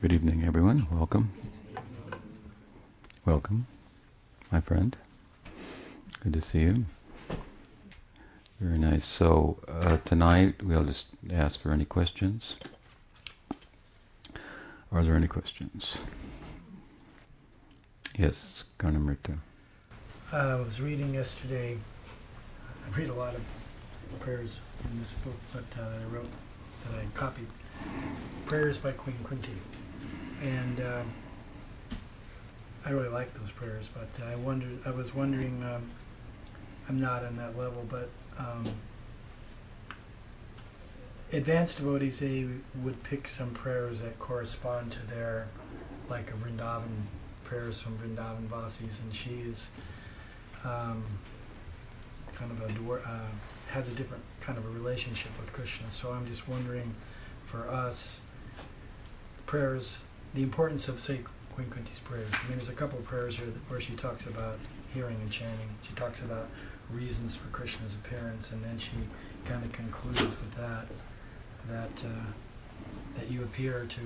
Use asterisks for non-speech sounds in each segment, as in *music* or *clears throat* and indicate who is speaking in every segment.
Speaker 1: Good evening, everyone. Welcome. Welcome, my friend. Good to see you. Very nice. So uh, tonight we'll just ask for any questions. Are there any questions? Yes, Karnamrita.
Speaker 2: I was reading yesterday. I read a lot of prayers in this book, but uh, I wrote that I copied prayers by Queen Kunti and uh, I really like those prayers. But I wondered, I was wondering, um, I'm not on that level, but um, advanced devotees they would pick some prayers that correspond to their, like a Vrindavan prayers from Vrindavan Vasis, and she is um, kind of a uh, has a different kind of a relationship with Krishna. So I'm just wondering, for us, prayers the importance of, say, Queen Kunti's prayers. I mean, there's a couple of prayers here where she talks about hearing and chanting. She talks about reasons for Krishna's appearance, and then she kind of concludes with that that uh, that you appear to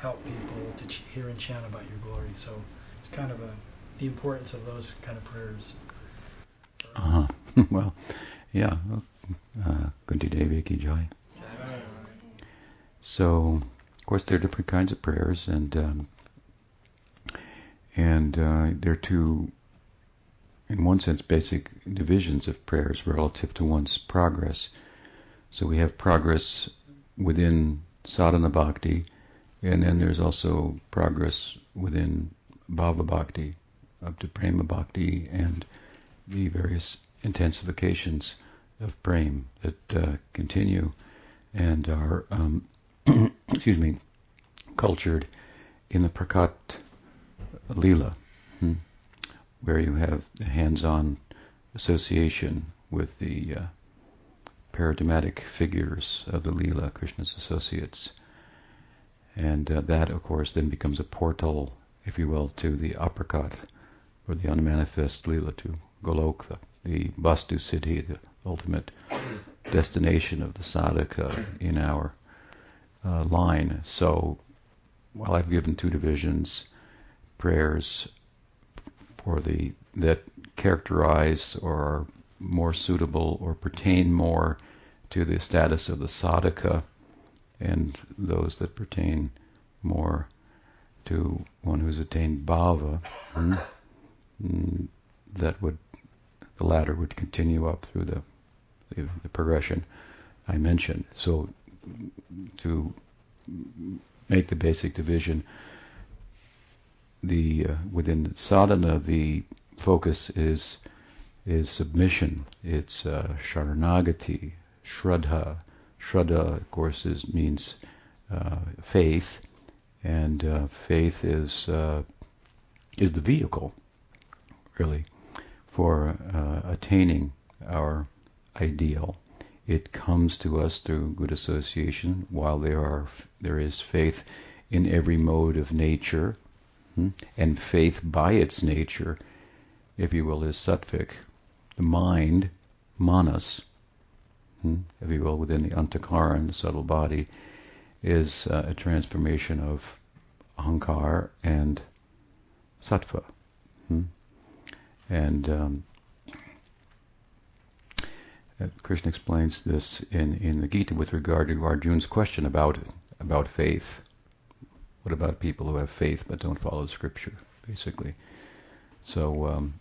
Speaker 2: help people to ch- hear and chant about your glory. So it's kind of a the importance of those kind of prayers.
Speaker 1: Uh huh. *laughs* well, yeah. Uh, Kunti Devi ki jai. So of course, there are different kinds of prayers, and um, and uh, there are two, in one sense, basic divisions of prayers relative to one's progress. So we have progress within sadhana bhakti, and then there's also progress within bhava bhakti, up to prema bhakti, and the various intensifications of prema that uh, continue and are um, *clears throat* excuse me, cultured in the Prakat Lila, hmm, where you have hands-on association with the uh, paradigmatic figures of the Lila, Krishna's associates. And uh, that, of course, then becomes a portal, if you will, to the aprakat, or the unmanifest Lila, to Golok, the, the Vastu Siddhi, the ultimate destination of the sadhaka in our uh, line. So while I've given two divisions, prayers for the that characterize or are more suitable or pertain more to the status of the sadhaka, and those that pertain more to one who's attained bhava, hmm, hmm, that would the latter would continue up through the, the, the progression I mentioned. So to make the basic division, the uh, within sadhana the focus is is submission. It's uh, sharanagati, shraddha. Shraddha, of course, is means uh, faith, and uh, faith is uh, is the vehicle, really, for uh, attaining our ideal. It comes to us through good association, while there are there is faith in every mode of nature, hmm? and faith by its nature, if you will, is sattvic. The mind, manas, hmm? if you will, within the antakaran, the subtle body, is uh, a transformation of ahankar and sattva. Hmm? And um, Krishna explains this in, in the Gita with regard to Arjuna's question about about faith. What about people who have faith but don't follow Scripture, basically? So um,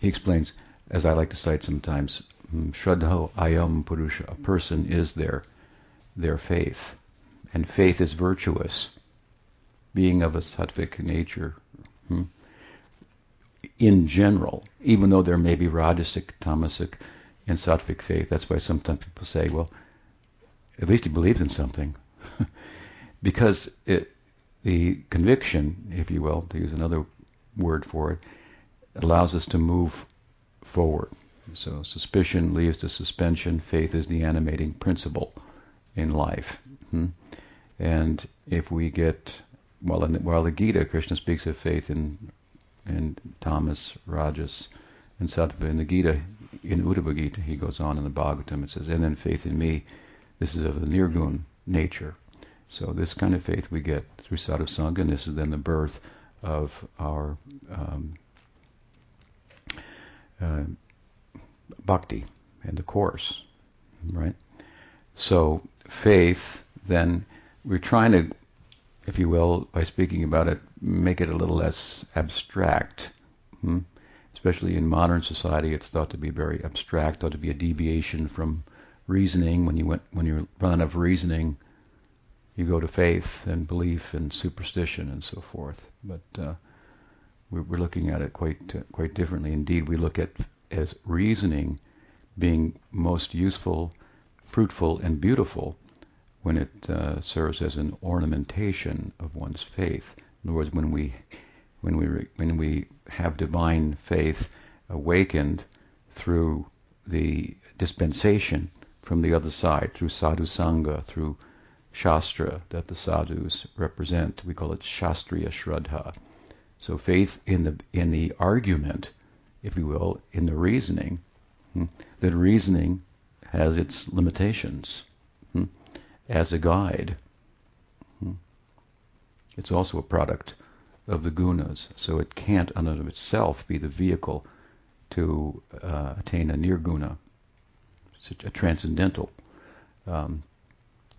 Speaker 1: he explains, as I like to cite sometimes, mm, Shraddha ayam purusha. A person is their their faith, and faith is virtuous, being of a sattvic nature. Hmm? In general, even though there may be rajasic, tamasic, in sattvic faith. That's why sometimes people say, well, at least he believes in something. *laughs* because it, the conviction, if you will, to use another word for it, allows us to move forward. So suspicion leads to suspension. Faith is the animating principle in life. Hmm? And if we get, while, in, while the Gita, Krishna speaks of faith in, in tamas, rajas, and sattva in the Gita, in Uddhava Gita, he goes on in the Bhagavatam, it says, and then faith in me, this is of the nirgun nature. So this kind of faith we get through sadhusanga, and this is then the birth of our um, uh, bhakti and the course, right? So faith, then we're trying to, if you will, by speaking about it, make it a little less abstract. Hmm? Especially in modern society, it's thought to be very abstract, thought to be a deviation from reasoning. When you went, when you run out of reasoning, you go to faith and belief and superstition and so forth. But uh, we're, looking at it quite uh, quite differently. Indeed, we look at as reasoning being most useful, fruitful, and beautiful when it uh, serves as an ornamentation of one's faith. In other words, when we when we re, when we have divine faith awakened through the dispensation from the other side, through sadhu sangha, through shastra that the sadhus represent. We call it shastriya shraddha. So faith in the in the argument, if you will, in the reasoning, hmm, that reasoning has its limitations hmm, as a guide. Hmm. It's also a product of the gunas, so it can't, in and of itself, be the vehicle to uh, attain a nirguna, a transcendental um,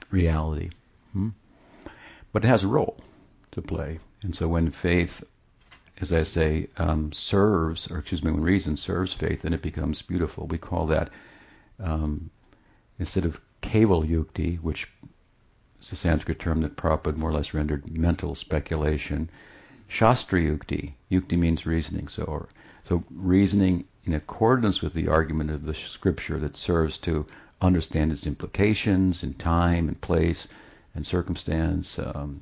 Speaker 1: reality. Hmm? But it has a role to play. And so when faith, as I say, um, serves, or excuse me, when reason serves faith, then it becomes beautiful. We call that, um, instead of keval yukti, which is a Sanskrit term that Prabhupada more or less rendered mental speculation, Shastra yukti. Yukti means reasoning. So, or, so reasoning in accordance with the argument of the scripture that serves to understand its implications in time and place and circumstance, um,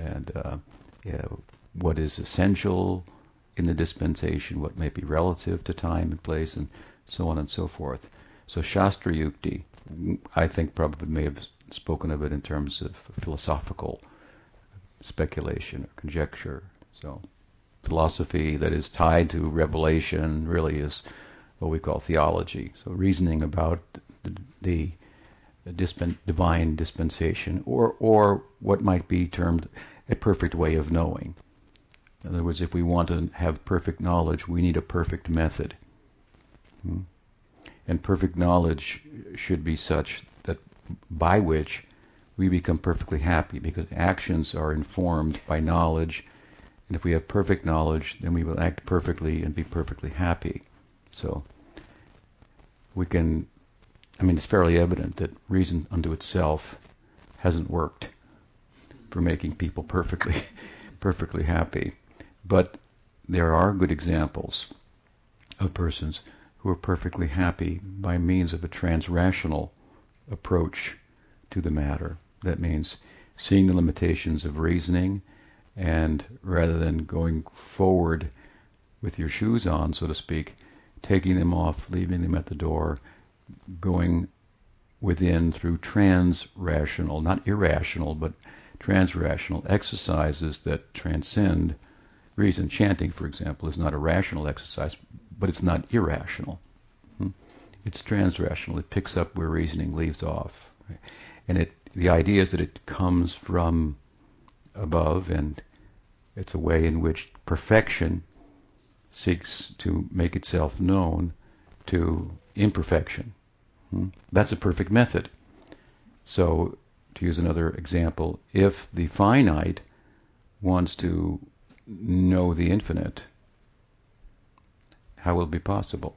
Speaker 1: and uh, yeah, what is essential in the dispensation, what may be relative to time and place, and so on and so forth. So Shastra Yukti, I think probably may have spoken of it in terms of philosophical speculation or conjecture. So philosophy that is tied to revelation really is what we call theology. So reasoning about the, the dispen, divine dispensation, or or what might be termed a perfect way of knowing. In other words, if we want to have perfect knowledge, we need a perfect method. Hmm? And perfect knowledge should be such that by which we become perfectly happy, because actions are informed by knowledge. And if we have perfect knowledge, then we will act perfectly and be perfectly happy. So we can I mean, it's fairly evident that reason unto itself hasn't worked for making people perfectly, *laughs* perfectly happy. But there are good examples of persons who are perfectly happy by means of a transrational approach to the matter. That means seeing the limitations of reasoning and rather than going forward with your shoes on, so to speak, taking them off, leaving them at the door, going within through trans-rational, not irrational, but trans-rational exercises that transcend reason. Chanting, for example, is not a rational exercise, but it's not irrational. Hmm? It's trans-rational. It picks up where reasoning leaves off, and it the idea is that it comes from above, and it's a way in which perfection seeks to make itself known to imperfection. Hmm? That's a perfect method. So, to use another example, if the finite wants to know the infinite, how will it be possible?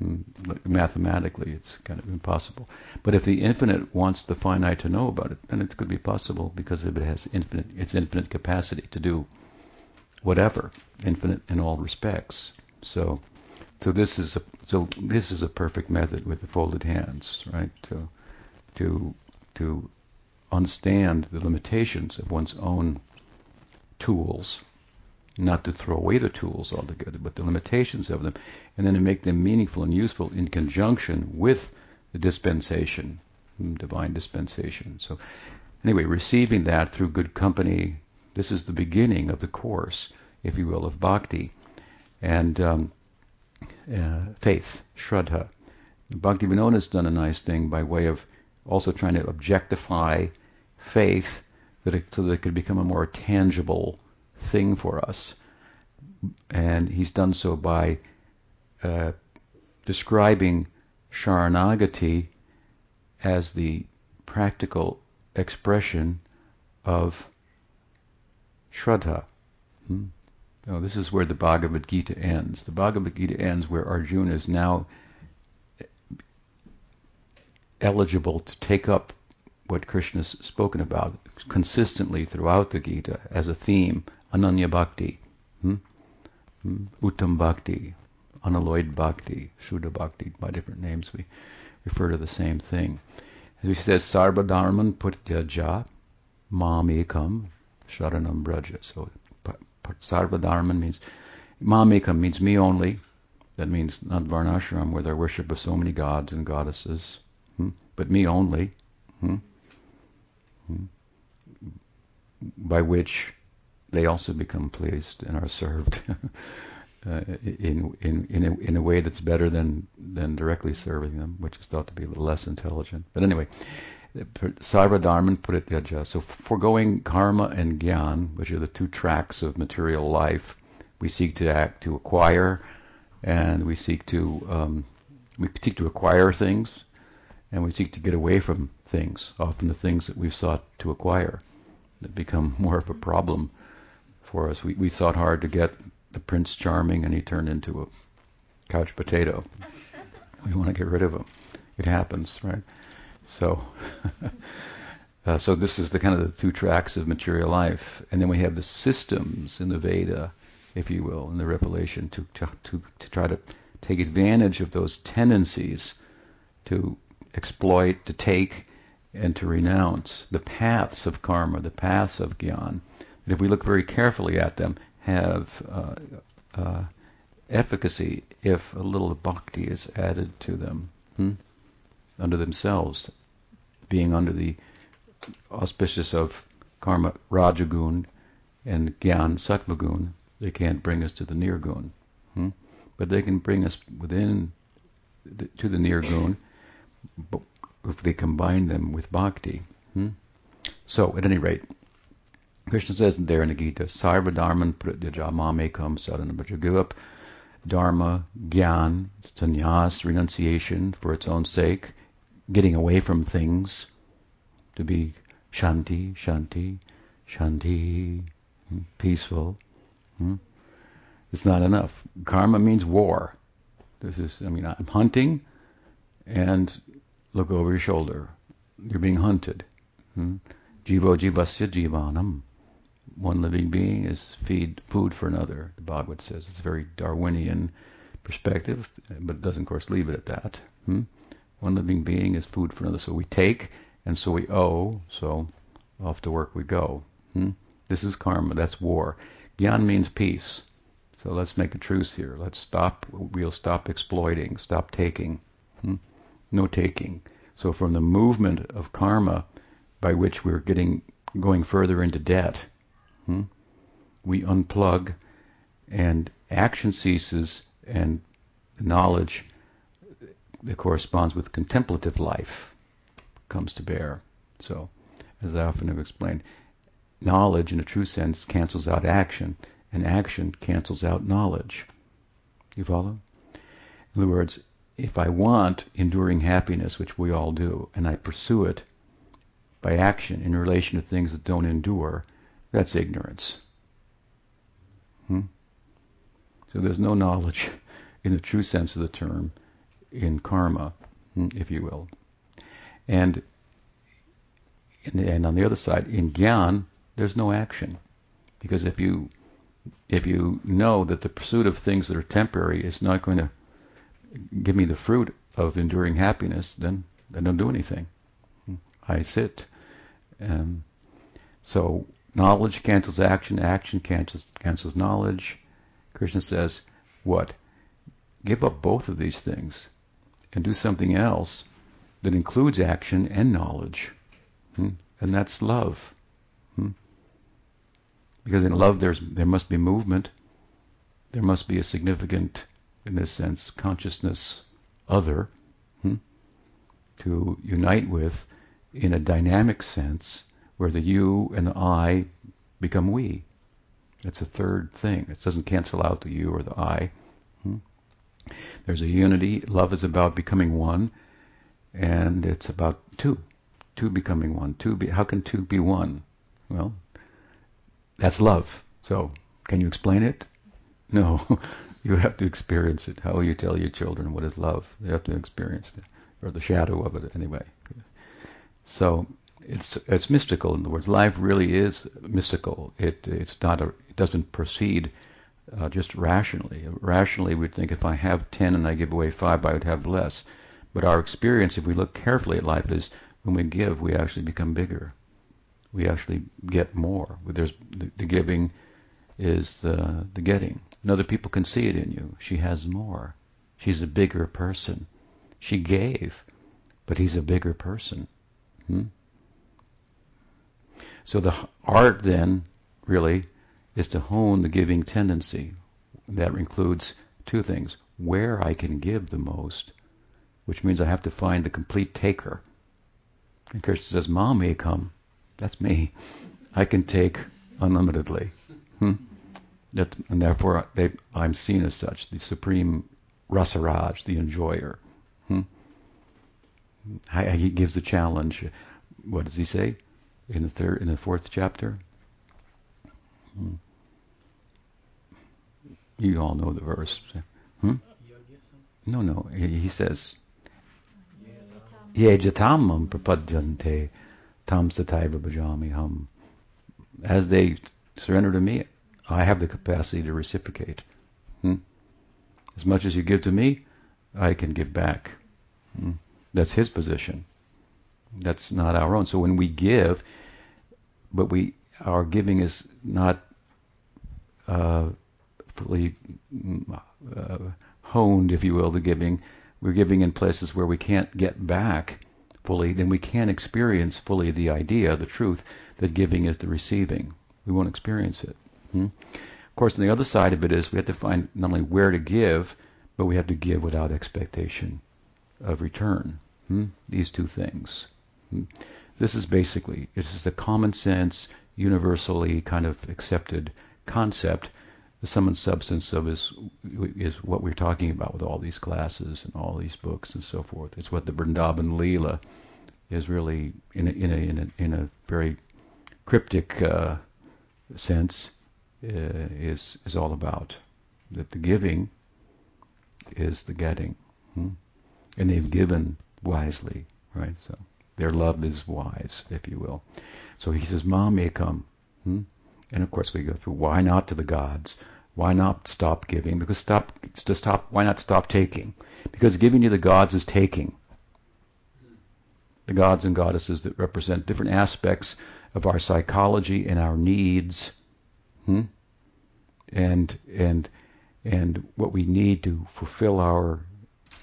Speaker 1: Hmm? Mathematically, it's kind of impossible. But if the infinite wants the finite to know about it, then it could be possible because it has infinite, its infinite capacity to do whatever, infinite in all respects. So so this is a so this is a perfect method with the folded hands, right? To to to understand the limitations of one's own tools, not to throw away the tools altogether, but the limitations of them, and then to make them meaningful and useful in conjunction with the dispensation, divine dispensation. So anyway, receiving that through good company, this is the beginning of the course, if you will, of bhakti. And um, uh, faith, Shraddha. Bhaktivinoda has done a nice thing by way of also trying to objectify faith that it, so that it could become a more tangible thing for us. And he's done so by uh, describing Sharanagati as the practical expression of Shraddha. Hmm? This is where the Bhagavad Gita ends. The Bhagavad Gita ends where Arjuna is now eligible to take up what Krishna's spoken about consistently throughout the Gita as a theme, Ananya Bhakti, hmm? Hmm? Uttam Bhakti, Unalloyed Bhakti, Shuddha Bhakti, by different names we refer to the same thing. As he says, Sarva Dharman Putyaja Mamekam Sharanam Braja. So Sarva Dharman means Mamekam means me only. That means not Varnashram, where there worship of so many gods and goddesses, hmm? but me only. Hmm? Hmm? By which they also become pleased and are served *laughs* uh, in in in a, in a way that's better than than directly serving them, which is thought to be a little less intelligent. But anyway, Sarva Dharman Purityaja. So foregoing karma and gyan, which are the two tracks of material life, we seek to act to acquire, and we seek to um, we seek to acquire things, and we seek to get away from things. Often the things that we've sought to acquire that become *laughs* more of a problem for us. We we sought hard to get the Prince Charming, and he turned into a couch potato. *laughs* We want to get rid of him. It happens, right? So, *laughs* uh, so this is the kind of the two tracks of material life, and then we have the systems in the Veda, if you will, in the revelation to to to, to try to take advantage of those tendencies to exploit, to take, and to renounce the paths of karma, the paths of gyan. If we look very carefully at them, have uh, uh, efficacy if a little bhakti is added to them hmm? under themselves, being under the auspicious of karma rajagun and gyan sattvagun, they can't bring us to the nirgun. Hmm? But they can bring us within the, to the nirgun if they combine them with bhakti. Hmm? So, at any rate, Krishna says there in the Gita, Sarva Dharman Pratyajamamekam Saranabhaja. Give up dharma, gyan, sannyas, renunciation for its own sake, getting away from things, to be shanti, shanti, shanti, hmm, peaceful. Hmm? It's not enough. Karma means war. This is, I mean, I'm hunting, and look over your shoulder. You're being hunted. Hmm? Jivo jivasya jivanam one living being is feed food for another. The Bhagavad says it's a very Darwinian perspective, but it doesn't, of course, leave it at that. Hmm? One living being is food for another. So we take, and so we owe. So off to work we go. Hmm? This is karma. That's war. Gyan means peace. So let's make a truce here. Let's stop. We'll stop exploiting. Stop taking. Hmm? No taking. So from the movement of karma, by which we're getting going further into debt We unplug, and action ceases, and knowledge that corresponds with contemplative life comes to bear. So, as I often have explained, knowledge, in a true sense, cancels out action, and action cancels out knowledge. You follow? In other words, if I want enduring happiness, which we all do, and I pursue it by action in relation to things that don't endure, that's ignorance. Hmm? So there's no knowledge *laughs* in the true sense of the term in karma, hmm, if you will. And, and on the other side, in gyan, there's no action. Because if you if you know that the pursuit of things that are temporary is not going to give me the fruit of enduring happiness, then I don't do anything. Hmm. I sit. Um, so Knowledge cancels action, action cancels, cancels knowledge. Krishna says, what? Give up both of these things and do something else that includes action and knowledge. Hmm? And that's love. Hmm? Because in love there's there must be movement. There must be a significant, in this sense, consciousness other hmm? to unite with in a dynamic sense where the you and the I become we. That's a third thing. It doesn't cancel out the you or the I. Hmm? There's a unity. Love is about becoming one, and it's about two. Two becoming one. Two. Be, how can two be one? Well, that's love. So, can you explain it? No. *laughs* you have to experience it. How will you tell your children what is love? They have to experience it, or the shadow of it anyway. So it's it's mystical in the words. Life really is mystical. It it's not a it doesn't proceed uh, just rationally. Rationally, we'd think if I have ten and I give away five, I would have less. But our experience, if we look carefully at life, is when we give, we actually become bigger. We actually get more. There's the, the giving is the the getting. And other people can see it in you. She has more. She's a bigger person. She gave, but he's a bigger person. Hmm? So the art then really is to hone the giving tendency. That includes two things: where I can give the most, which means I have to find the complete taker. And Krishna says, "Mamekam. That's me. I can take unlimitedly." Hmm? That, and therefore they, I'm seen as such, the supreme rasaraj, the enjoyer. Hmm? He gives the challenge. What does he say in the third, in the fourth chapter? Hmm. You all know the verse. Hmm? No, no. He, he says, "Ye jatamam prapadyante bhajami ham." As they surrender to me, I have the capacity to reciprocate. Hmm? As much as you give to me, I can give back. Hmm? That's his position. That's not our own. So when we give, but we our giving is not uh, fully uh, honed, if you will, the giving. We're giving in places where we can't get back fully, then we can't experience fully the idea, the truth, that giving is the receiving. We won't experience it. Hmm? Of course, on the other side of it is we have to find not only where to give, but we have to give without expectation of return. Hmm? These two things. This is basically, this is the common sense, universally kind of accepted concept. The sum and substance of is is what we're talking about with all these classes and all these books and so forth. It's what the Vrindavan Leela is really in a, in a, in a, in a very cryptic uh, sense uh, is is all about. That the giving is the getting, hmm? and they've given wisely, right? So their love is wise, if you will. So he says, "Mamekam," hmm? and of course we go through why not to the gods. Why not stop giving? Because stop to stop. Why not stop taking? Because giving to the gods is taking. The gods and goddesses that represent different aspects of our psychology and our needs Hmm? And and and what we need to fulfill our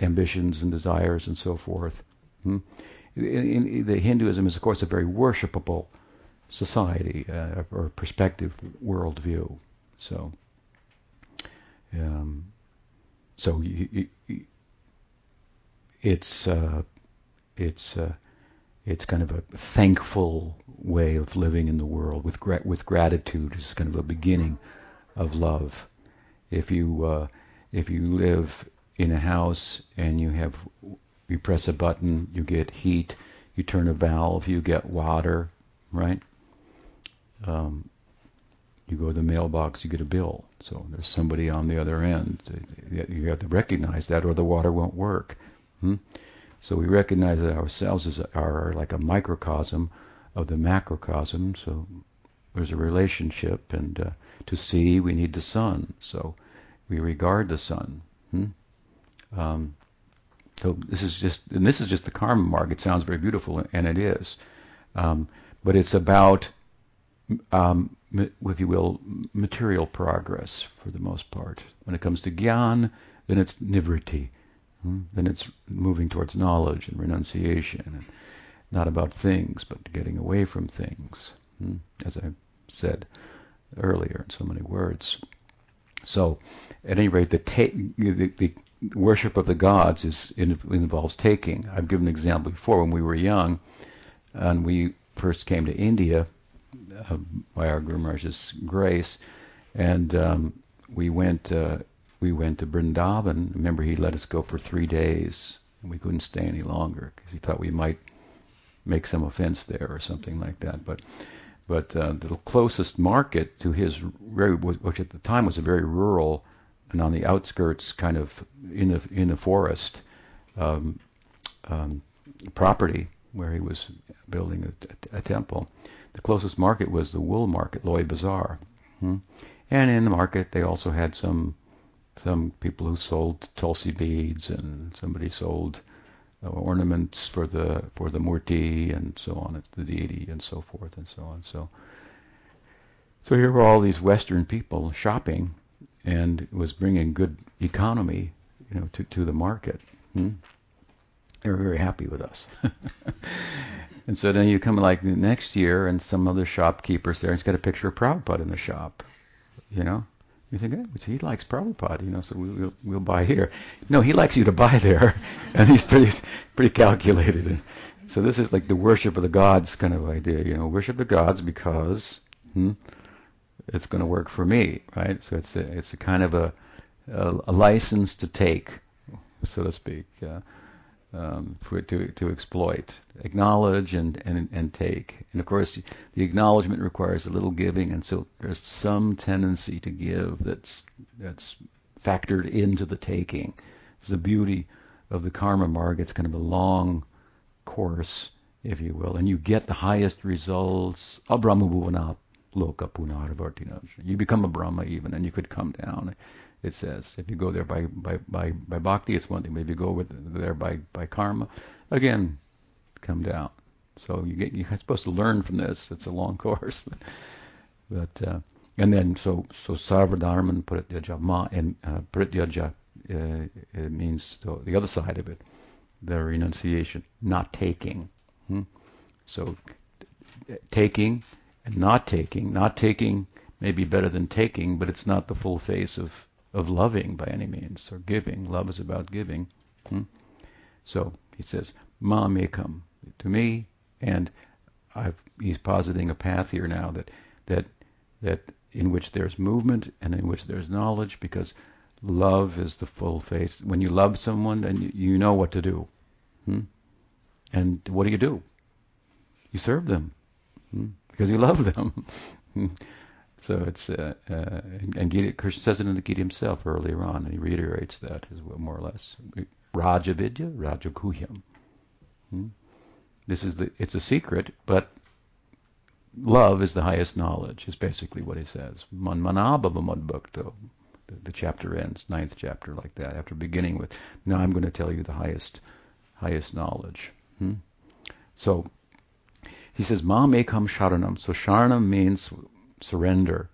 Speaker 1: ambitions and desires and so forth. Hmm? In, in, the Hinduism is, of course, a very worshipable society uh, or perspective worldview. So, um, so you, you, it's uh, it's uh, it's kind of a thankful way of living in the world with gra- with gratitude is kind of a beginning of love. If you uh, if you live in a house and you have you press a button, you get heat. You turn a valve, you get water, right? Um, you go to the mailbox, you get a bill. So there's somebody on the other end. You have to recognize that, or the water won't work. Hmm? So we recognize that ourselves as are like a microcosm of the macrocosm. So there's a relationship, and uh, to see we need the sun. So we regard the sun. Hmm? Um, so this is just, and this is just the karma marg. It sounds very beautiful, and it is, um, but it's about, um, if you will, material progress for the most part. When it comes to gyan, then it's nivritti. Hmm? Then it's moving towards knowledge and renunciation, and not about things, but getting away from things, hmm? as I said earlier in so many words. So, at any rate, the, ta- the, the worship of the gods is involves taking. I've given an example before when we were young, and we first came to India uh, by our Guru Maharaj's grace, and um, we went uh, we went to Vrindavan. Remember, he let us go for three days, and we couldn't stay any longer because he thought we might make some offense there or something like that. But but uh, the closest market to his which at the time was a very rural and on the outskirts, kind of in the in the forest um, um, property where he was building a, a, temple. The closest market was the wool market, Loy Bazaar, hmm? and in the market they also had some some people who sold tulsi beads, and somebody sold uh, ornaments for the for the murti and so on, the deity and so forth and so on. So so here were all these Western people shopping, and was bringing good economy, you know, to to the market. Hmm? They were very happy with us. *laughs* and so then you come like next year, and some other shopkeeper's there, and he's got a picture of Prabhupada in the shop, you know. You think, hey, he likes Prabhupada, you know, so we, will we'll buy here. No, he likes you to buy there, *laughs* and he's pretty pretty calculated. And so this is like the worship of the gods kind of idea, you know, worship the gods because hmm, it's going to work for me, right? So it's a it's a kind of a a, a license to take, so to speak. Uh, um, for to to exploit, acknowledge and, and and take. And of course, the acknowledgement requires a little giving, and so there's some tendency to give that's that's factored into the taking. It's the beauty of the karma marg. It's kind of a long course, if you will, and you get the highest results. Abrahma loka punarvartina. You become a Brahma even, and you could come down it says. If you go there by, by, by, by bhakti, it's one thing. But if you go with, there by, by karma, again, come down. So you get, you're supposed to learn from this. It's a long *laughs* course. But, but uh, and then, so, so sarvadharman pratyaja ma, and uh, pratyaja, uh, it means so the other side of it, the renunciation, not taking. Hmm? So taking and not taking, not taking may be better than taking, but it's not the full face of of loving by any means, or giving. Love is about giving. Hmm? So he says, Ma may come to me, and I've, he's positing a path here now that that that in which there's movement and in which there's knowledge, because love is the full face. When you love someone, and you, you know what to do, hmm? and what do you do? You serve them hmm? Because you love them. *laughs* So it's uh, uh, and Gita, Krishna says it in the Gita himself earlier on, and he reiterates that as well, more or less. Raja Vidya, Raja Guhyam. Hmm? This is the it's a secret, but love is the highest knowledge. Is basically what he says. Man manabhava The, the chapter ends, ninth chapter, like that. After beginning with, now I'm going to tell you the highest, highest knowledge. Hmm? So he says, Ma mekam sharanam. So sharanam means surrender.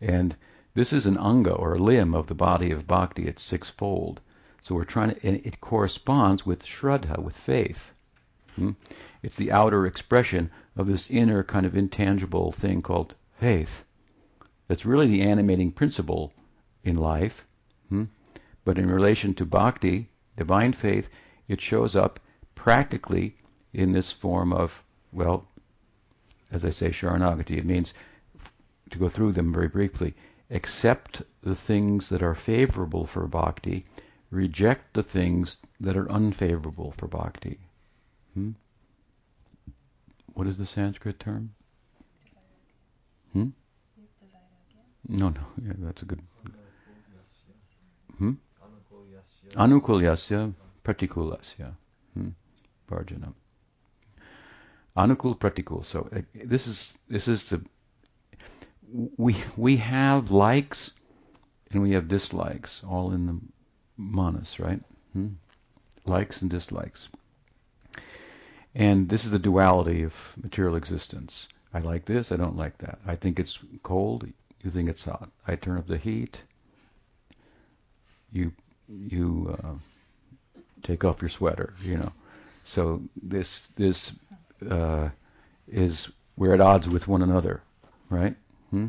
Speaker 1: And this is an anga or a limb of the body of bhakti. It's sixfold. So we're trying to, and it corresponds with shraddha, with faith. Hmm? It's the outer expression of this inner kind of intangible thing called faith. That's really the animating principle in life. Hmm? But in relation to bhakti, divine faith, it shows up practically in this form of, well, as I say, sharanagati. It means to go through them very briefly, accept the things that are favorable for bhakti, reject the things that are unfavorable for bhakti. Hmm? What is the Sanskrit term? Hmm? No, no, *laughs* yeah, that's a good. Hmm? Anukulyasya, pratikulasya. Hmm? Anukul pratikul. So uh, this is this is the we we have likes and we have dislikes, all in the manas, right? Hmm? Likes and dislikes. And this is the duality of material existence. I like this, I don't like that. I think it's cold, you think it's hot. I turn up the heat, you you uh, take off your sweater, you know. So this this uh, is we're at odds with one another, right? Hmm?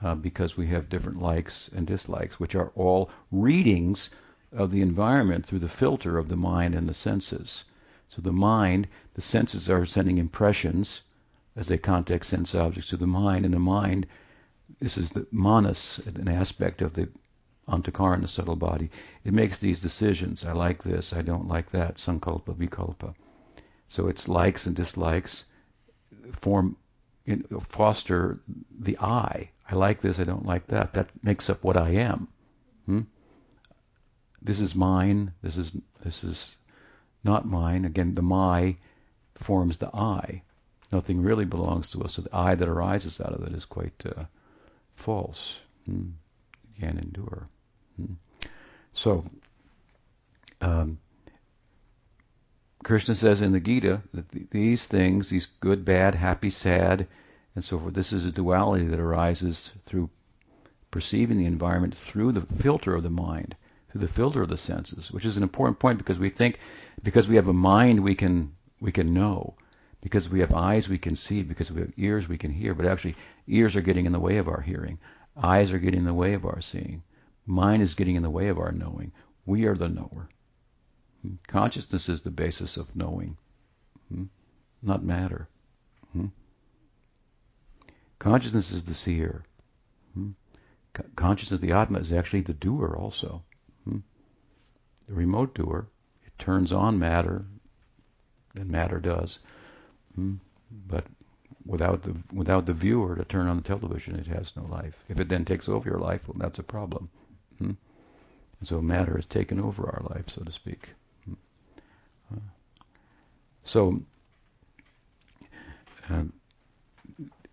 Speaker 1: Uh, because we have different likes and dislikes, which are all readings of the environment through the filter of the mind and the senses. So the mind, the senses are sending impressions as they contact sense objects to the mind. And the mind, this is the manas, an aspect of the antahkara, the subtle body. It makes these decisions. I like this. I don't like that. Sankalpa, vikalpa. So its likes and dislikes form, foster the I. I like this. I don't like that. That makes up what I am. Hmm? This is mine. This is this is not mine. Again, the my forms the I. Nothing really belongs to us. So the I that arises out of it is quite uh, false. Hmm. Can endure. Hmm. So, um, Krishna says in the Gita that th- these things, these good, bad, happy, sad, and so forth, this is a duality that arises through perceiving the environment through the filter of the mind, through the filter of the senses, which is an important point because we think because we have a mind we can we can know. Because we have eyes we can see, because we have ears we can hear, but actually ears are getting in the way of our hearing. Eyes are getting in the way of our seeing. Mind is getting in the way of our knowing. We are the knower. Hmm? Consciousness is the basis of knowing, hmm? not matter. Hmm? Consciousness is the seer. Consciousness, the Atma, is actually the doer also. The remote doer. It turns on matter, and matter does. Hmm? But without the without the viewer to turn on the television, it has no life. If it then takes over your life, well, that's a problem. Hmm? And so matter has taken over our life, so to speak. So. Um,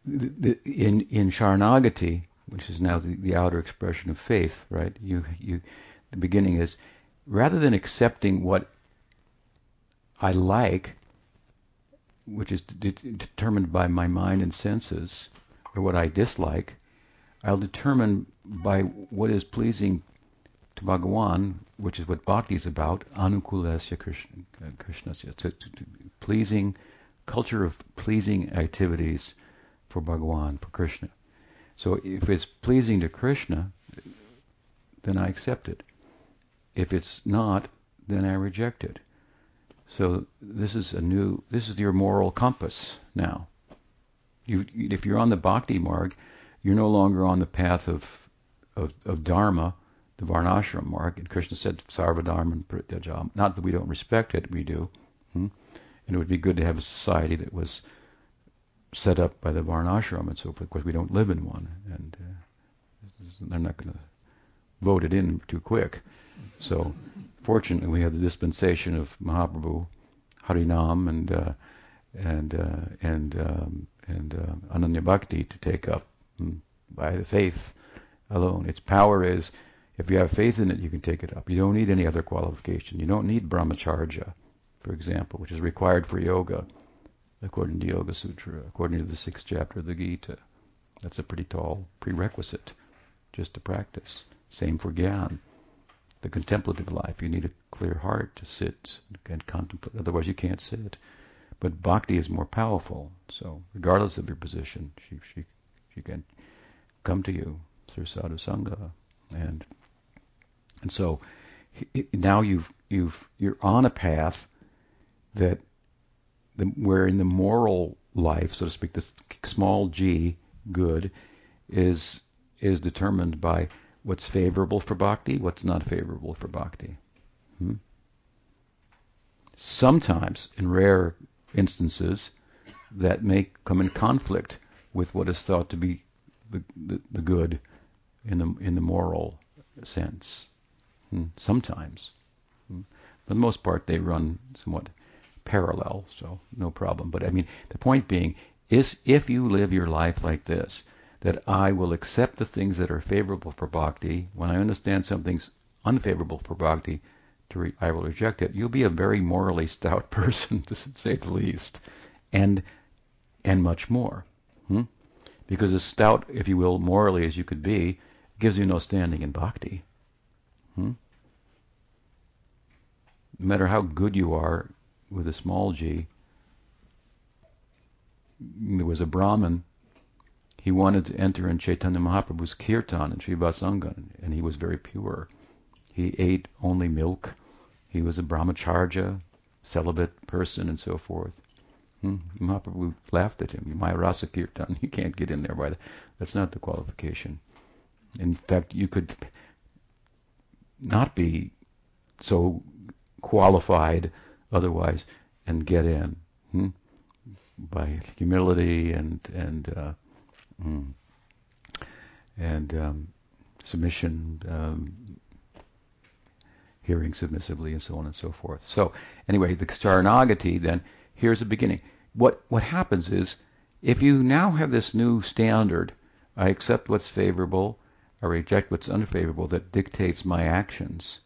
Speaker 1: the, the, in in Sharanagati, which is now the, the outer expression of faith, right? You you the beginning is rather than accepting what I like which is de- determined by my mind and senses, or what I dislike, I'll determine by what is pleasing to Bhagawan, which is what bhakti is about, anukulasya Krishna, Krishnasya, to, to, to pleasing, culture of pleasing activities for Bhagawan, for Krishna. So if it's pleasing to Krishna, then I accept it. If it's not, then I reject it. So this is a new, this is your moral compass now. You, if you're on the bhakti marg, you're no longer on the path of, of, of dharma, the varnashram marg. And Krishna said, sarvadharma prityaja. Not that we don't respect it, we do. Hmm? And it would be good to have a society that was set up by the varnashram and so forth, because we don't live in one. And uh, they're not going to vote it in too quick. So fortunately, we have the dispensation of Mahaprabhu, Harinam, and uh, and uh, and um, and uh, Ananya Bhakti to take up mm, by the faith alone. Its power is, if you have faith in it, you can take it up. You don't need any other qualification. You don't need brahmacharya, for example, which is required for yoga, according to Yoga Sutra, according to the sixth chapter of the Gita. That's a pretty tall prerequisite just to practice. Same for Gyan the contemplative life. You need a clear heart to sit and contemplate. Otherwise, you can't sit. But bhakti is more powerful. So, regardless of your position, she she she can come to you through sadhu sangha, and and so now you've you've you're on a path that the, where in the moral life, so to speak, this small g good is is determined by what's favorable for bhakti, what's not favorable for bhakti. Hmm? Sometimes, in rare instances, that may come in conflict with what is thought to be the, the, the good in the in the moral sense. Hmm? Sometimes, hmm? for the most part, they run somewhat parallel, so no problem. But I mean, the point being is, if you live your life like this, that I will accept the things that are favorable for bhakti. When I understand something's unfavorable for bhakti, re- I will reject it. You'll be a very morally stout *laughs* person, to say the least, and and much more. Hmm? Because as stout, if you will, morally as you could be, gives you no standing in bhakti. Hmm? No matter how good you are with a small g, there was a Brahmin he wanted to enter in Chaitanya Mahaprabhu's kirtan in Srivasanga, and he was very pure. He ate only milk. He was a brahmacharya, celibate person, and so forth. Hmm? Mahaprabhu laughed at him. My rasa kirtan, *laughs* you can't get in there by that. that's not the qualification. In fact, you could not be so qualified otherwise and get in hmm? by humility and and uh, mm, and um, submission, um, hearing submissively, and so on and so forth. So anyway, the Sharanagati then here's the beginning. What what happens is if you now have this new standard, I accept what's favorable, I reject what's unfavorable that dictates my actions.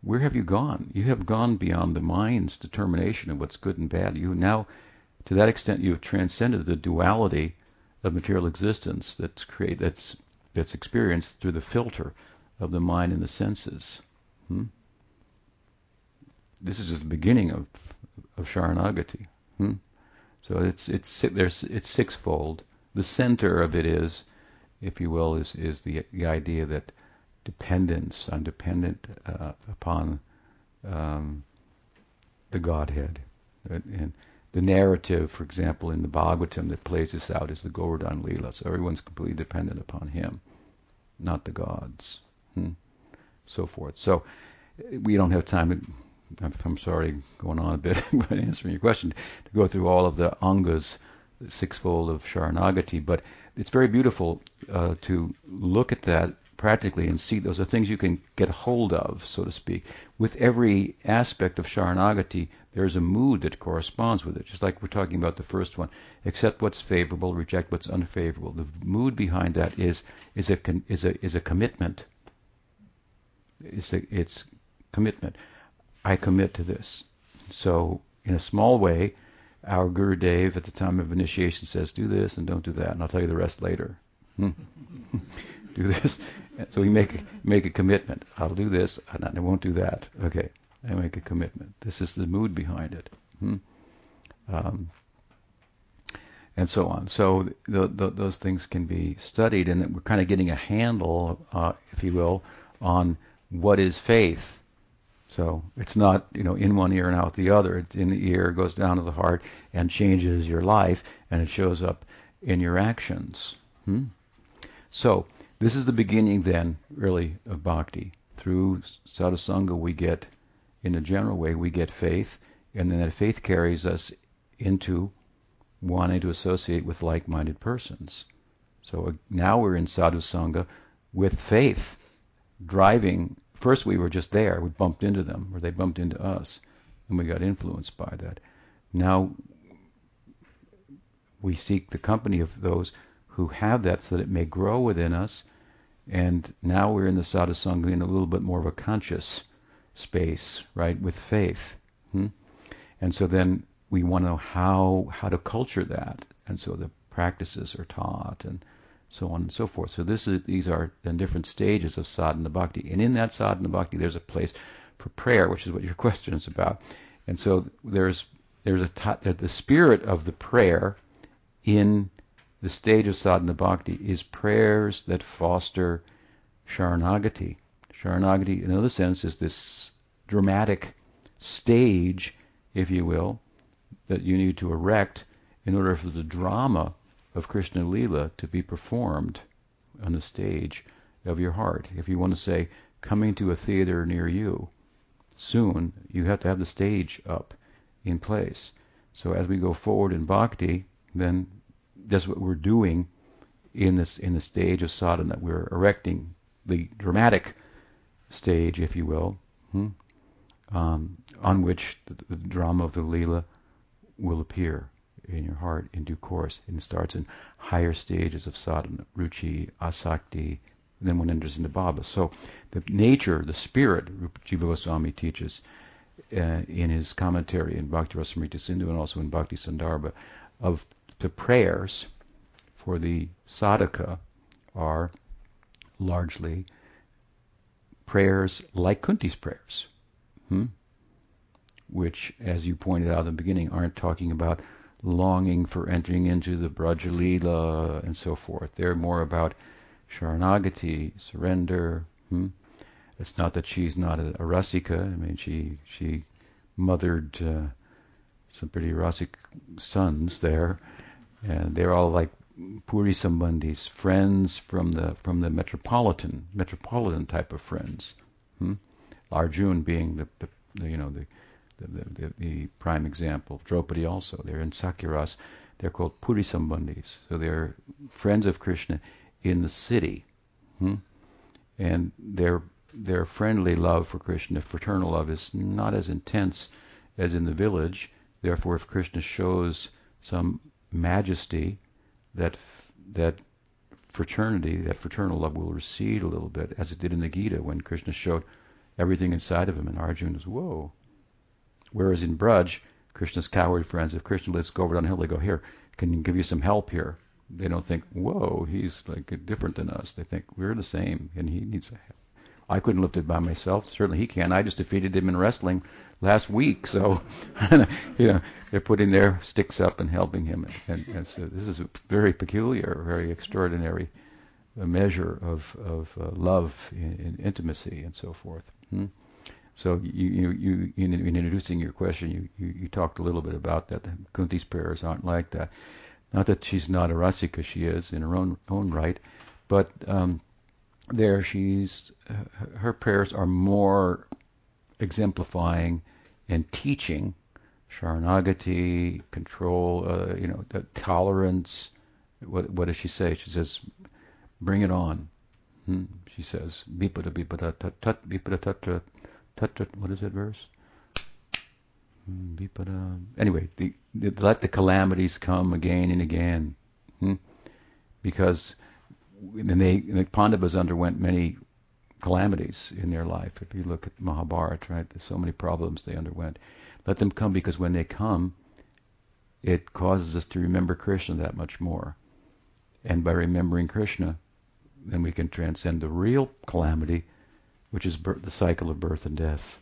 Speaker 1: Where have you gone? You have gone beyond the mind's determination of what's good and bad. You now, to that extent, you have transcended the duality of material existence that's create that's that's experienced through the filter of the mind and the senses. Hmm? This is just the beginning of of Sharanagati. Hmm? So it's it's there's it's sixfold. The center of it is, if you will, is is the, the idea that dependence. I'm dependent uh, upon um, the Godhead. And the narrative, for example, in the Bhagavatam that plays this out is the Govardhan Leela. So everyone's completely dependent upon him, not the gods. Hmm? So forth. So we don't have time. I'm sorry, going on a bit, but *laughs* answering your question, to go through all of the angas, sixfold of Sharanagati. But it's very beautiful uh, to look at that practically and see those are things you can get hold of, so to speak. With every aspect of Sharanagati, there's a mood that corresponds with it, just like we're talking about the first one. Accept what's favorable, reject what's unfavorable. The mood behind that is is a is a is a commitment. It's a, it's commitment. I commit to this. So in a small way, our Guru Dev at the time of initiation says, do this and don't do that, and I'll tell you the rest later. *laughs* Do this. So we make make a commitment. I'll do this, and I won't do that. Okay, I make a commitment. This is the mood behind it, hmm? um, and so on. So the, the, those things can be studied, and we're kind of getting a handle, uh, if you will, on what is faith. So it's not you know in one ear and out the other. It's in the ear, goes down to the heart, and changes your life, and it shows up in your actions. Hmm? So this is the beginning then, really, of bhakti. Through sadhusanga we get, in a general way, we get faith, and then that faith carries us into wanting to associate with like-minded persons. So uh, now we're in sadhusanga with faith, driving. First we were just there, we bumped into them, or they bumped into us, and we got influenced by that. Now we seek the company of those who have that so that it may grow within us. And now we're in the sadhusanga in a little bit more of a conscious space, right, with faith. Hmm? And so then we want to know how how to culture that. And so the practices are taught and so on and so forth. So this is these are then different stages of sadhana bhakti. And in that sadhana bhakti there's a place for prayer, which is what your *laughs* question is about. And so there's there's a t- the spirit of the prayer in the stage of sadhana bhakti is prayers that foster sharanagati. Sharanagati, in another sense, is this dramatic stage, if you will, that you need to erect in order for the drama of Krishna Lila to be performed on the stage of your heart. If you want to say, coming to a theater near you, soon you have to have the stage up in place. So as we go forward in bhakti, then that's what we're doing in this in the stage of sadhana. That we're erecting the dramatic stage, if you will, hmm, um, on which the, the, drama of the lila will appear in your heart in due course. And it starts in higher stages of sadhana, ruchi, asakti, then one enters into bhava. So the nature, the spirit, Jiva Goswami teaches uh, in his commentary in Bhakti Rasamrita Sindhu and also in Bhakti Sandarbha, of the prayers for the sadhaka are largely prayers like Kunti's prayers, hmm? which, as you pointed out in the beginning, aren't talking about longing for entering into the Brajalila and so forth. They're more about Sharanagati, surrender. Hmm? It's not that she's not a, a rasika. I mean, she she mothered uh, some pretty rasic sons there, and they're all like Puri Sambandhis, friends from the from the metropolitan metropolitan type of friends. Hmm? Arjun being the, the, the you know the the, the the, prime example. Draupadi also. They're in sakhya rasa. They're called Puri Sambandhis. So they're friends of Krishna in the city. Hmm? And their their friendly love for Krishna, fraternal love, is not as intense as in the village. Therefore, if Krishna shows some majesty that that fraternity, that fraternal love will recede a little bit, as it did in the Gita when Krishna showed everything inside of him, and Arjuna was whoa. Whereas in Braj, Krishna's cowherd friends, if Krishna lets go over downhill, they go here. Can you give you some help here? They don't think, whoa, he's like different than us. They think we're the same, and he needs help. I couldn't lift it by myself. Certainly he can. I just defeated him in wrestling last week. So, *laughs* you know, they're putting their sticks up and helping him. And, and so this is a very peculiar, very extraordinary measure of, of uh, love and, intimacy and so forth. Hmm? So you, you, you in, in, introducing your question, you, you, you, talked a little bit about that. Kunti's prayers aren't like that. Not that she's not a rasika, she is in her own own right, but um, there she's uh, her prayers are more exemplifying and teaching sharanagati, control, uh, you know, tolerance. What what does she say? She says, "Bring it on." Hmm? She says, "Bipada bipada tat tat bipada tat tat tat." What is that verse? Hmm. Anyway, the, the, let the calamities come again and again, hmm? because and they the Pandavas underwent many calamities in their life. If you look at Mahabharata, right, there's so many problems they underwent. Let them come because when they come, it causes us to remember Krishna that much more. And by remembering Krishna, then we can transcend the real calamity, which is birth, the cycle of birth and death.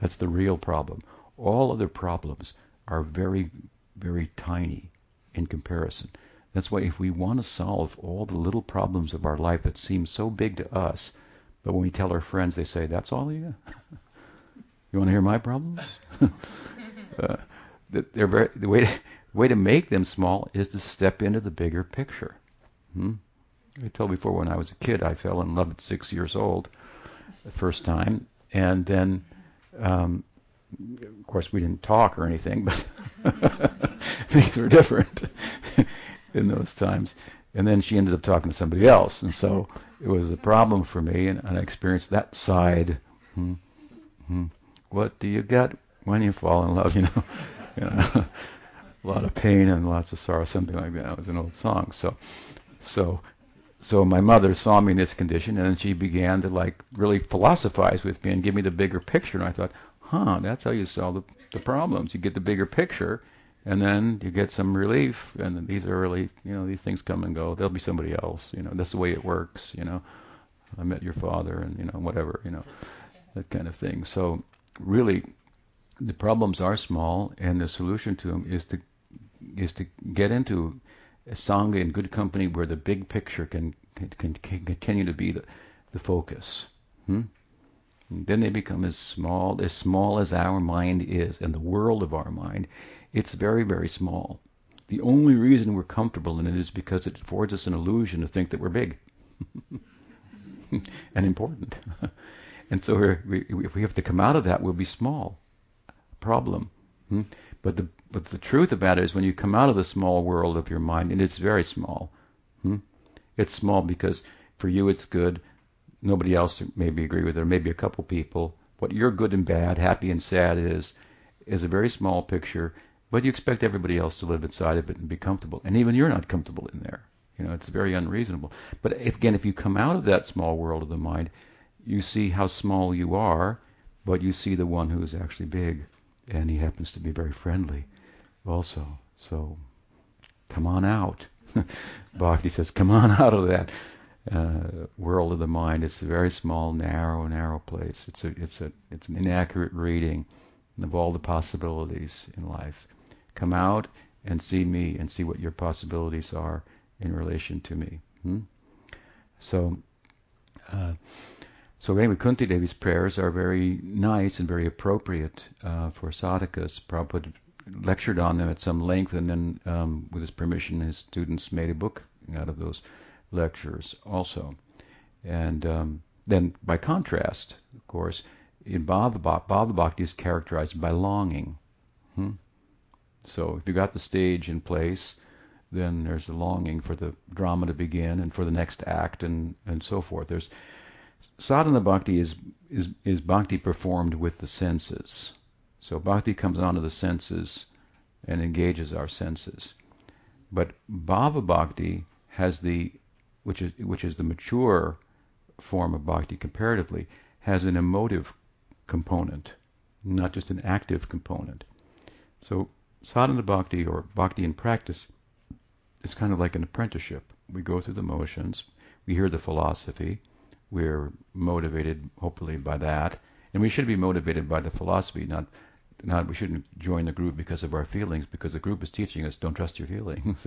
Speaker 1: That's the real problem. All other problems are very, very tiny in comparison. That's why if we want to solve all the little problems of our life that seem so big to us, but when we tell our friends, they say, "That's all you got." *laughs* you want to hear my problems? *laughs* uh, very, the way to, way to make them small is to step into the bigger picture. Hmm? I told before when I was a kid, I fell in love at six years old, the first time, and then, um, of course, we didn't talk or anything, but *laughs* things were different *laughs* in those times. And then she ended up talking to somebody else, and so it was a problem for me, and, and I experienced that side. Hmm. Hmm. What do you get when you fall in love? *laughs* You know, you know a lot of pain and lots of sorrow, something like that. It was an old song. So, so, so my mother saw me in this condition, and she began to like really philosophize with me and give me the bigger picture. And I thought, huh, that's how you solve the, the problems. You get the bigger picture, and then you get some relief, and these are really, you know, these things come and go. There'll be somebody else, you know. That's the way it works, you know. I met your father, and you know, whatever, you know, that kind of thing. So, really, the problems are small, and the solution to them is to is to get into sangha in good company where the big picture can can, can, can continue to be the the focus. Hmm? then they become as small, as small as our mind is, and the world of our mind. It's very, very small. The only reason we're comfortable in it is because it affords us an illusion to think that we're big *laughs* and important. *laughs* and so we, if we have to come out of that, we'll be small. Problem. Hmm? But the but the truth about it is, when you come out of the small world of your mind, and it's very small. Hmm? It's small because for you it's good, nobody else maybe agree with it, or maybe a couple people. What your good and bad, happy and sad is, is a very small picture, but you expect everybody else to live inside of it and be comfortable. And even you're not comfortable in there. You know, it's very unreasonable. But if, again, if you come out of that small world of the mind, you see how small you are, but you see the one who is actually big, and he happens to be very friendly also. So come on out. *laughs* Bhakti says, come on out of that uh, world of the mind. It's a very small, narrow, narrow place. It's a, it's a, it's an inaccurate reading of all the possibilities in life. Come out and see me and see what your possibilities are in relation to me. Hmm? So, uh, so anyway, Kunti Devi's prayers are very nice and very appropriate uh, for sadhakas. Prabhupada lectured on them at some length, and then, um, with his permission, his students made a book out of those lectures also. And um, then, by contrast, of course, in Bhava Bhakti is characterized by longing. Hmm? So if you got the stage in place, then there's a longing for the drama to begin and for the next act and, and so forth. There's sadhana bhakti is, is is bhakti performed with the senses. So bhakti comes onto the senses and engages our senses. But bhava bhakti has the which is which is the mature form of bhakti comparatively has an emotive component, not just an active component. So sadhana bhakti or bhakti in practice is kind of like an apprenticeship. We go through the motions, we hear the philosophy, we're motivated hopefully by that, and we should be motivated by the philosophy, not not we shouldn't join the group because of our feelings, because the group is teaching us don't trust your feelings,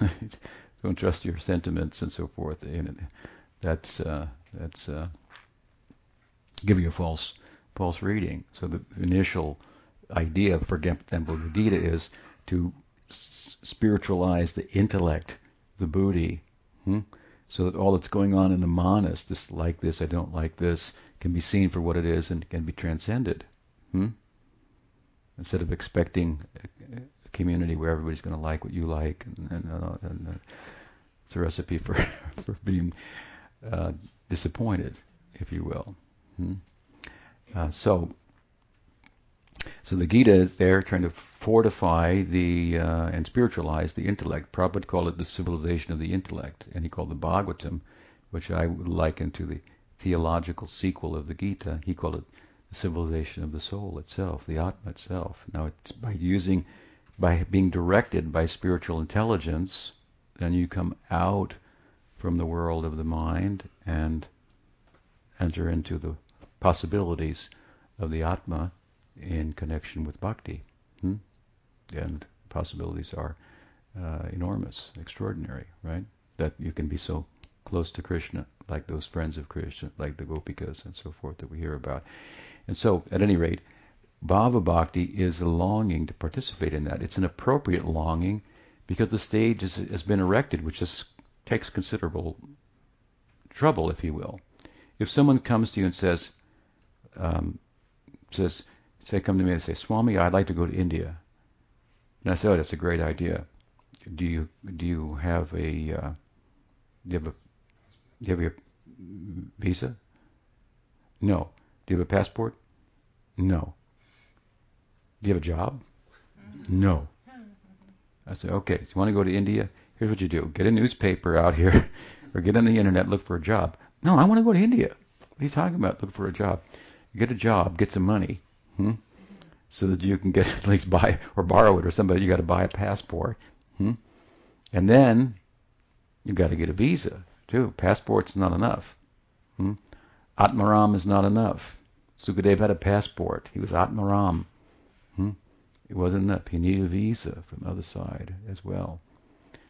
Speaker 1: *laughs* don't trust your sentiments and so forth. And that's uh, that's uh, you a false false reading. So the initial idea, for the Gita is to s- spiritualize the intellect, the buddhi, hmm? so that all that's going on in the manas, this like this, I don't like this, can be seen for what it is and can be transcended. Hmm? Instead of expecting a, community where everybody's going to like what you like, and, and, uh, and uh, it's a recipe for *laughs* for being uh, disappointed, if you will. Hmm? Uh, so, so the Gita is there trying to fortify the uh, and spiritualize the intellect. Prabhupada called it the civilization of the intellect, and he called the Bhagavatam, which I would liken to the theological sequel of the Gita. He called it civilization of the soul itself, the Atma itself. Now, it's by using, by being directed by spiritual intelligence, then you come out from the world of the mind and enter into the possibilities of the Atma in connection with bhakti. Hmm? And possibilities are uh, enormous, extraordinary, right? That you can be so close to Krishna, like those friends of Krishna, like the Gopikas and so forth that we hear about. And so, at any rate, Bhava Bhakti is a longing to participate in that. It's an appropriate longing because the stage is, has been erected, which is, takes considerable trouble, if you will. If someone comes to you and says, um, says, say, come to me and say, Swami, I'd like to go to India. And I say, oh, that's a great idea. Do you do you have a uh, do you have a do you have your visa? No. Do you have a passport? No. Do you have a job? No. I say, okay, so you want to go to India? Here's what you do. Get a newspaper out here *laughs* or get on the internet, look for a job. No, I want to go to India. What are you talking about? Look for a job get a job, get some money, hmm? so that you can get *laughs* at least buy or borrow it or somebody. You got to buy a passport, hmm? and then you got to get a visa too. Passport's not enough. Hmm? Atmaram is not enough. Sukadev had a passport. He was Atmaram. Hmm? It wasn't enough. He needed a visa from the other side as well.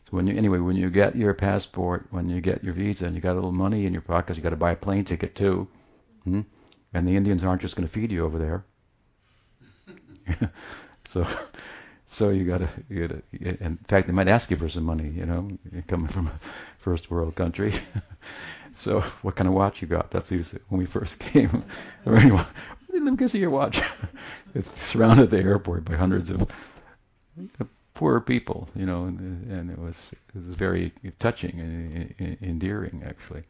Speaker 1: So when you anyway, when you get your passport, when you get your visa, and you got a little money in your pocket, you got to buy a plane ticket too. Hmm? And the Indians aren't just going to feed you over there. *laughs* so, so you got to. In fact, they might ask you for some money. You know, coming from a first world country. *laughs* so, *laughs* what kind of watch you got? That's usually when we first *laughs* came. *laughs* let me see your watch. it's surrounded the airport by hundreds of poor people. You know, and, and it was it was very touching and, and endearing actually.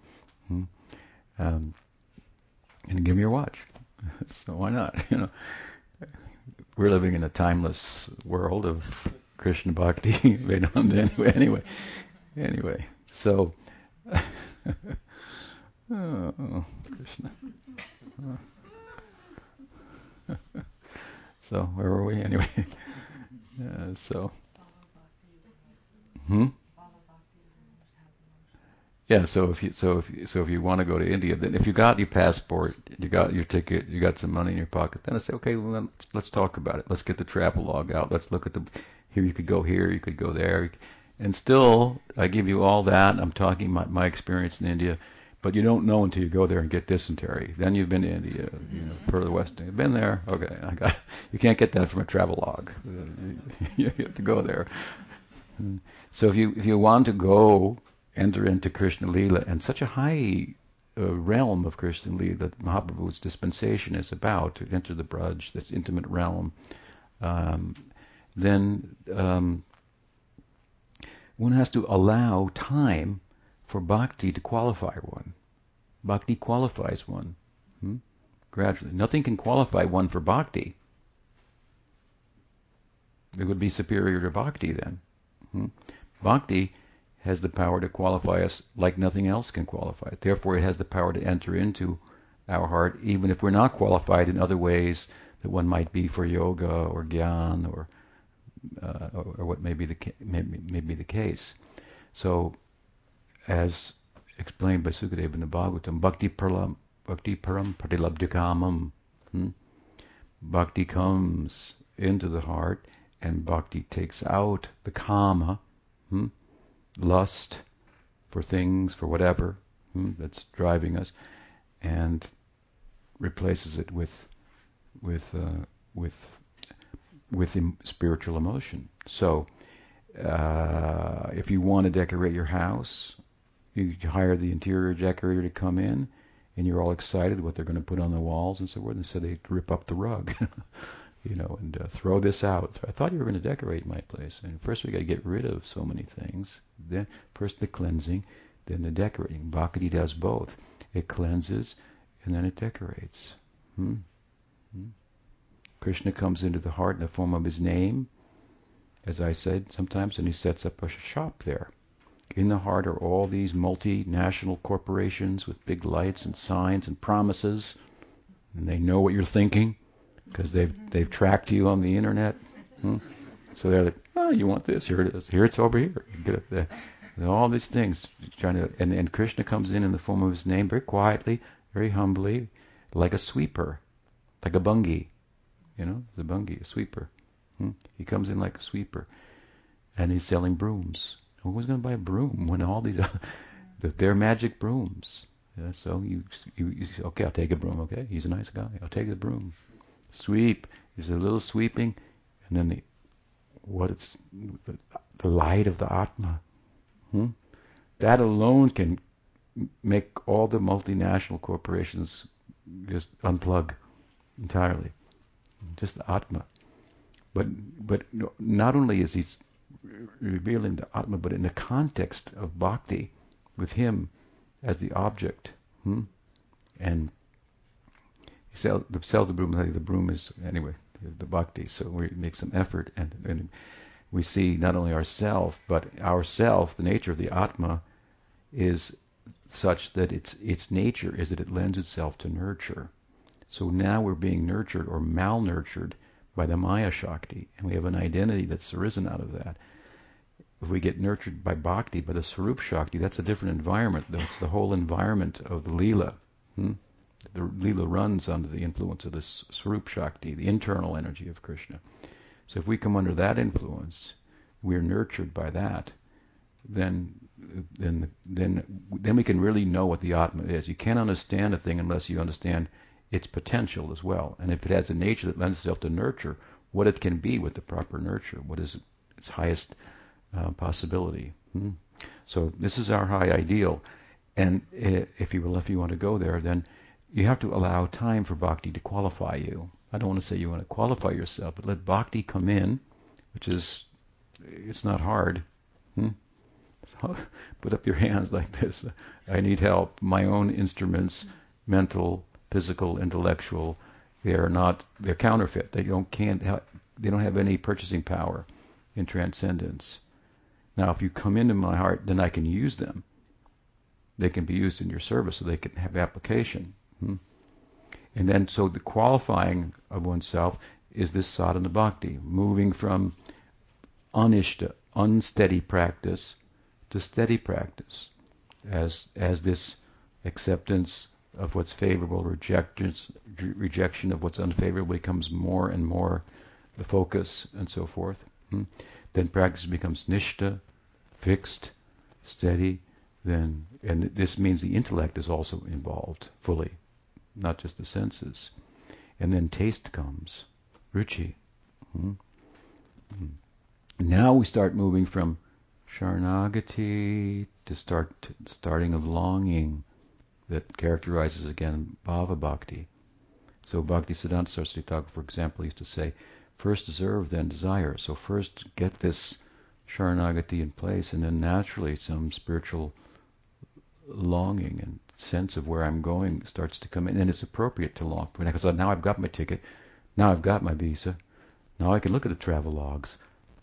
Speaker 1: Hmm. Um, and give me your watch. so why not? You know, we're living in a timeless world of Krishna Bhakti Vedanta. Anyway, anyway, anyway. So, Krishna. *laughs* so where were we anyway? Uh, so, hmm. Yeah, so if you so if so if you want to go to India, then if you got your passport, you got your ticket, you got some money in your pocket, then I say, okay, well, let's, let's talk about it. Let's get the travel log out. Let's look at the here. You could go here, you could go there, and still I give you all that. I'm talking my my experience in India, But you don't know until you go there and get dysentery. Then you've been to India, you know, further west. You've been there. Okay, I got. You can't get that from a travel log. *laughs* you have to go there. So if you if you want to go enter into Krishna Lila and such a high uh, realm of Krishna Lila that Mahaprabhu's dispensation is about to enter the Braj, this intimate realm, um, then um, one has to allow time for bhakti to qualify one. Bhakti qualifies one hmm? gradually. Nothing can qualify one for bhakti. It would be superior to bhakti then. Hmm? Bhakti has the power to qualify us like nothing else can qualify. Therefore, it has the power to enter into our heart, even if we're not qualified in other ways that one might be for yoga or gyan or uh, or, or, what may be the ca- may, may, be the case. So, as explained by Sukadeva in the Bhagavatam, bhakti param bhakti param pratilabdhikamam. Hmm? Bhakti comes into the heart, and bhakti takes out the kama, hmm? lust for things, for whatever hmm? that's driving us, and replaces it with with uh, with with spiritual emotion. So, uh, if you want to decorate your house, you hire the interior decorator to come in, and you're all excited what they're going to put on the walls and so forth. And so they rip up the rug, *laughs* you know, and uh, throw this out. I thought you were going to decorate my place. And first we got to get rid of so many things. Then first the cleansing, then the decorating. Bhakti does both. It cleanses and then it decorates. Hmm? Hmm? Krishna comes into the heart in the form of his name, as I said sometimes, and he sets up a shop there. In the heart are all these multinational corporations with big lights and signs and promises, and they know what you're thinking because they've they've tracked you on the internet. Hmm? So they're like, oh, you want this? Here it is. Here it's over here. Get it all these things trying to, and, and Krishna comes in in the form of his name, very quietly, very humbly, like a sweeper, like a bhangi, you know, the bhangi, a sweeper. Hmm? He comes in like a sweeper, and he's selling brooms. Who's going to buy a broom when all these, *laughs* they're magic brooms. Yeah, so you, you, you, okay, I'll take a broom. Okay, he's a nice guy. I'll take the broom. Sweep. There's a little sweeping, and then the, what it's the, the light of the Atma. Hmm? That alone can make all the multinational corporations just unplug entirely just the Atma. But but not only is he revealing the Atma, but in the context of bhakti, with him as the object, hmm? and the, sells the broom. The broom is anyway the bhakti. So we make some effort, and, and we see not only ourself, but ourself. The nature of the Atma is such that its its nature is that it lends itself to nurture. So now we're being nurtured or malnurtured by the Maya Shakti, and we have an identity that's arisen out of that. If we get nurtured by Bhakti, by the Swarup Shakti, that's a different environment. That's the whole environment of the Leela. Hmm? The Leela runs under the influence of this Swarup Shakti, the internal energy of Krishna. So if we come under that influence, we're nurtured by that, then then then then we can really know what the Atma is. You can't understand a thing unless you understand its potential as well. And if it has a nature that lends itself to nurture, what it can be with the proper nurture, what is its highest uh, possibility. Hmm? So this is our high ideal. And if you if you want to go there, then you have to allow time for bhakti to qualify you. I don't want to say you want to qualify yourself, but let bhakti come in, which is it's not hard. Hmm? So *laughs* put up your hands like this. I need help. My own instruments, mental, physical, intellectual. They are not. They're counterfeit. They don't can't. Ha- they don't have any purchasing power in transcendence. Now, if you come into my heart, then I can use them. They can be used in your service, so they can have application. Hmm? And then, so the qualifying of oneself is this sadhana bhakti, moving from anishta, unsteady practice, to steady practice, as as this acceptance of what's favorable, rejection of what's unfavorable becomes more and more the focus, and so forth. Hmm? Then practice becomes nishta, fixed, steady, then, and this means the intellect is also involved fully, not just the senses. And then taste comes, ruchi. Hmm? Hmm. Now we start moving from Sharanagati to start starting of longing that characterizes again bhava bhakti. So Bhakti Siddhanta Saraswati Thakur, for example, used to say, first deserve, then desire. So first get this Sharanagati in place, and then naturally some spiritual longing and sense of where I'm going starts to come in, and it's appropriate to long. For because now I've got my ticket, now I've got my visa, now I can look at the travel logs,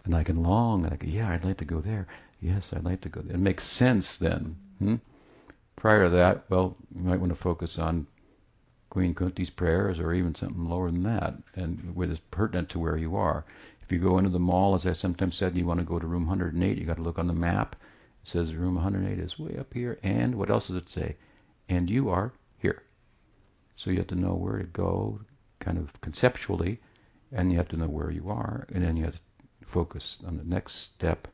Speaker 1: and I can long, and I can, yeah, I'd like to go there. Yes, I'd like to go there. It makes sense then. Hmm? Prior to that, well, you might want to focus on Queen Kunti's prayers or even something lower than that, and it's pertinent to where you are. If you go into the mall, as I sometimes said, you want to go to room 108, you got to look on the map it says room 108 is way up here. And what else does it say? And you are here. So you have to know where to go, kind of conceptually, and you have to know where you are, and then you have to focus on the next step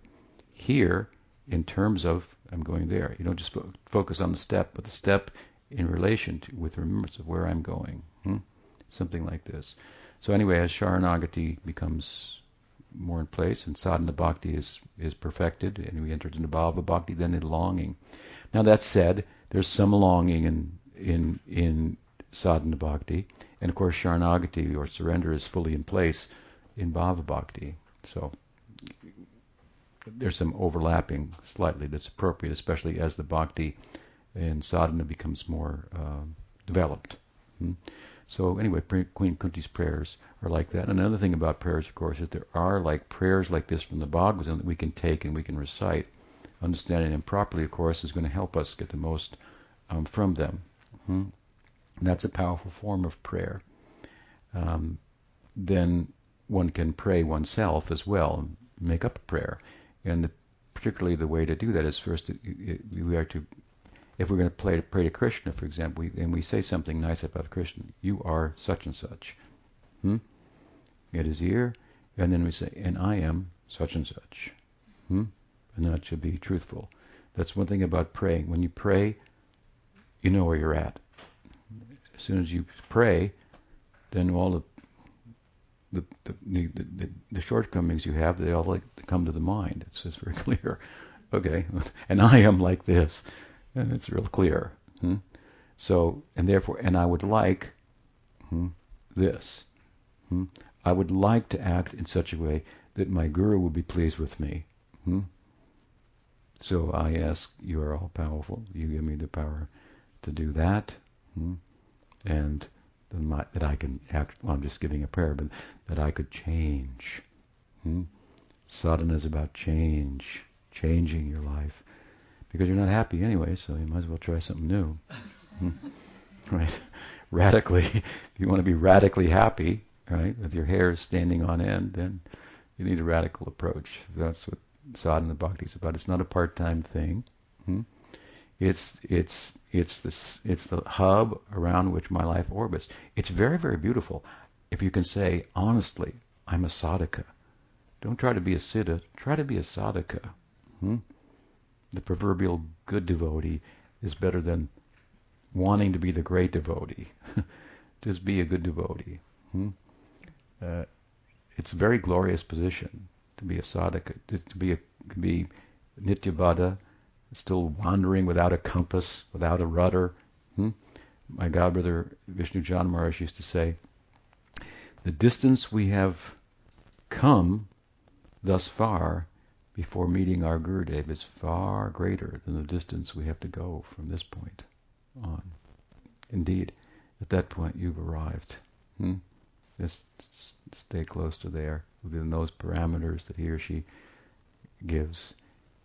Speaker 1: here in terms of I'm going there. You don't just fo- focus on the step, but the step in relation to with remembrance of where I'm going. Hmm? Something like this. So anyway, as Sharanagati becomes more in place, and sadhana bhakti is, is perfected, and we enter into bhava bhakti, then the longing. Now that said, there's some longing in in in sadhana bhakti, and of course sharanagati or surrender is fully in place in bhava bhakti. So there's some overlapping slightly that's appropriate, especially as the bhakti in sadhana becomes more uh, developed. Hmm? So anyway, Queen Kunti's prayers are like that. And another thing about prayers, of course, is there are like prayers like this from the Bhagavatam that we can take and we can recite. Understanding them properly, of course, is going to help us get the most um, from them. Mm-hmm. that's a powerful form of prayer. Um, then one can pray oneself as well, and make up a prayer. And the, particularly the way to do that is first we are to if we're going to pray, pray to Krishna, for example, we, and we say something nice about Krishna, you are such and such. Hmm? Get his ear, and then we say, and I am such and such. Hmm? And that should be truthful. That's one thing about praying. When you pray, you know where you're at. As soon as you pray, then all the the, the, the, the, shortcomings you have, they all like come to the mind. It's just very *laughs* clear. Okay, *laughs* and I am like this. And it's real clear. Hmm? So, and therefore, and I would like hmm, this. Hmm? I would like to act in such a way that my guru would be pleased with me. Hmm? So I ask, you are all powerful. You give me the power to do that. Hmm? And my, that I can act, well, I'm just giving a prayer, but that I could change. Hmm? Is about change, changing your life because you're not happy anyway, so you might as well try something new. Hmm. *laughs* right? Radically, *laughs* if you want to be radically happy, right, with your hair standing on end, then you need a radical approach. That's what sadhana bhakti is about. It's not a part-time thing. Hmm? It's it's it's this it's the hub around which my life orbits. It's very very beautiful. If you can say honestly, I'm a sadhaka. Don't try to be a siddha. Try to be a sadhaka. Hmm? the proverbial good devotee is better than wanting to be the great devotee. *laughs* Just be a good devotee. Hmm? Uh, it's a very glorious position to be a sadhaka, to be a to be nityabaddha, still wandering without a compass, without a rudder. Hmm? My godbrother Vishnu Jana Maharaj used to say, the distance we have come thus far before meeting our Gurudev is far greater than the distance we have to go from this point on. Indeed, at that point you've arrived. Hmm? Just stay close to there within those parameters that he or she gives.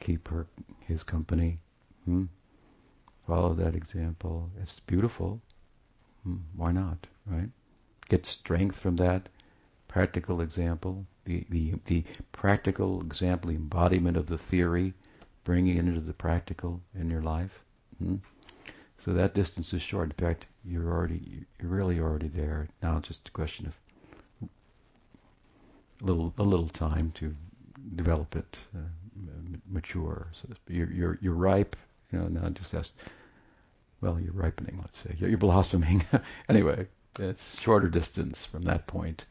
Speaker 1: Keep her his company. Hmm? Follow that example. It's beautiful. Hmm? Why not? Right? Get strength from that practical example the, the, the practical example, the embodiment of the theory, bringing it into the practical in your life. Hmm? So that distance is short. In fact, you're already, you're really already there. Now it's just a question of a little, a little time to develop it, uh, mature. So you're, you're, you're ripe You know, not just as well, you're ripening, let's say. You're, you're blossoming. *laughs* anyway, it's shorter distance from that point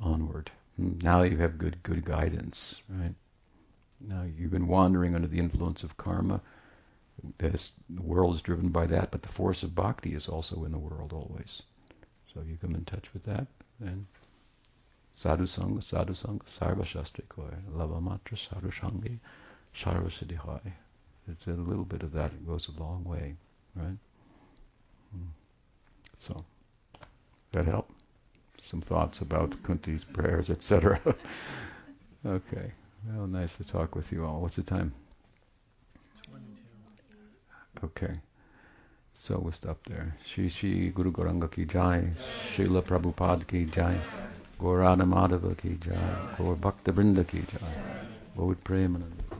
Speaker 1: onward. Now you have good good guidance, right? Now you've been wandering under the influence of karma. This, the world is driven by that, but the force of bhakti is also in the world always. So you come in touch with that, then sadhu sangha, sadhu sangha, sarva shastri koy, lava matra, sadhu shangi, sarva siddhi It's a little bit of that. It goes a long way, right? Hmm. So, that help? Some thoughts about Kunti's prayers, etc. *laughs* okay. Well, nice to talk with you all. What's the time? Okay. So we'll stop there. Shri Shri Guru Gauranga ki jai, Srila Prabhupada ki jai, Gaurada Madhava ki jai, Gaur Bhakta Vrinda ki jai, Gaur Premananda.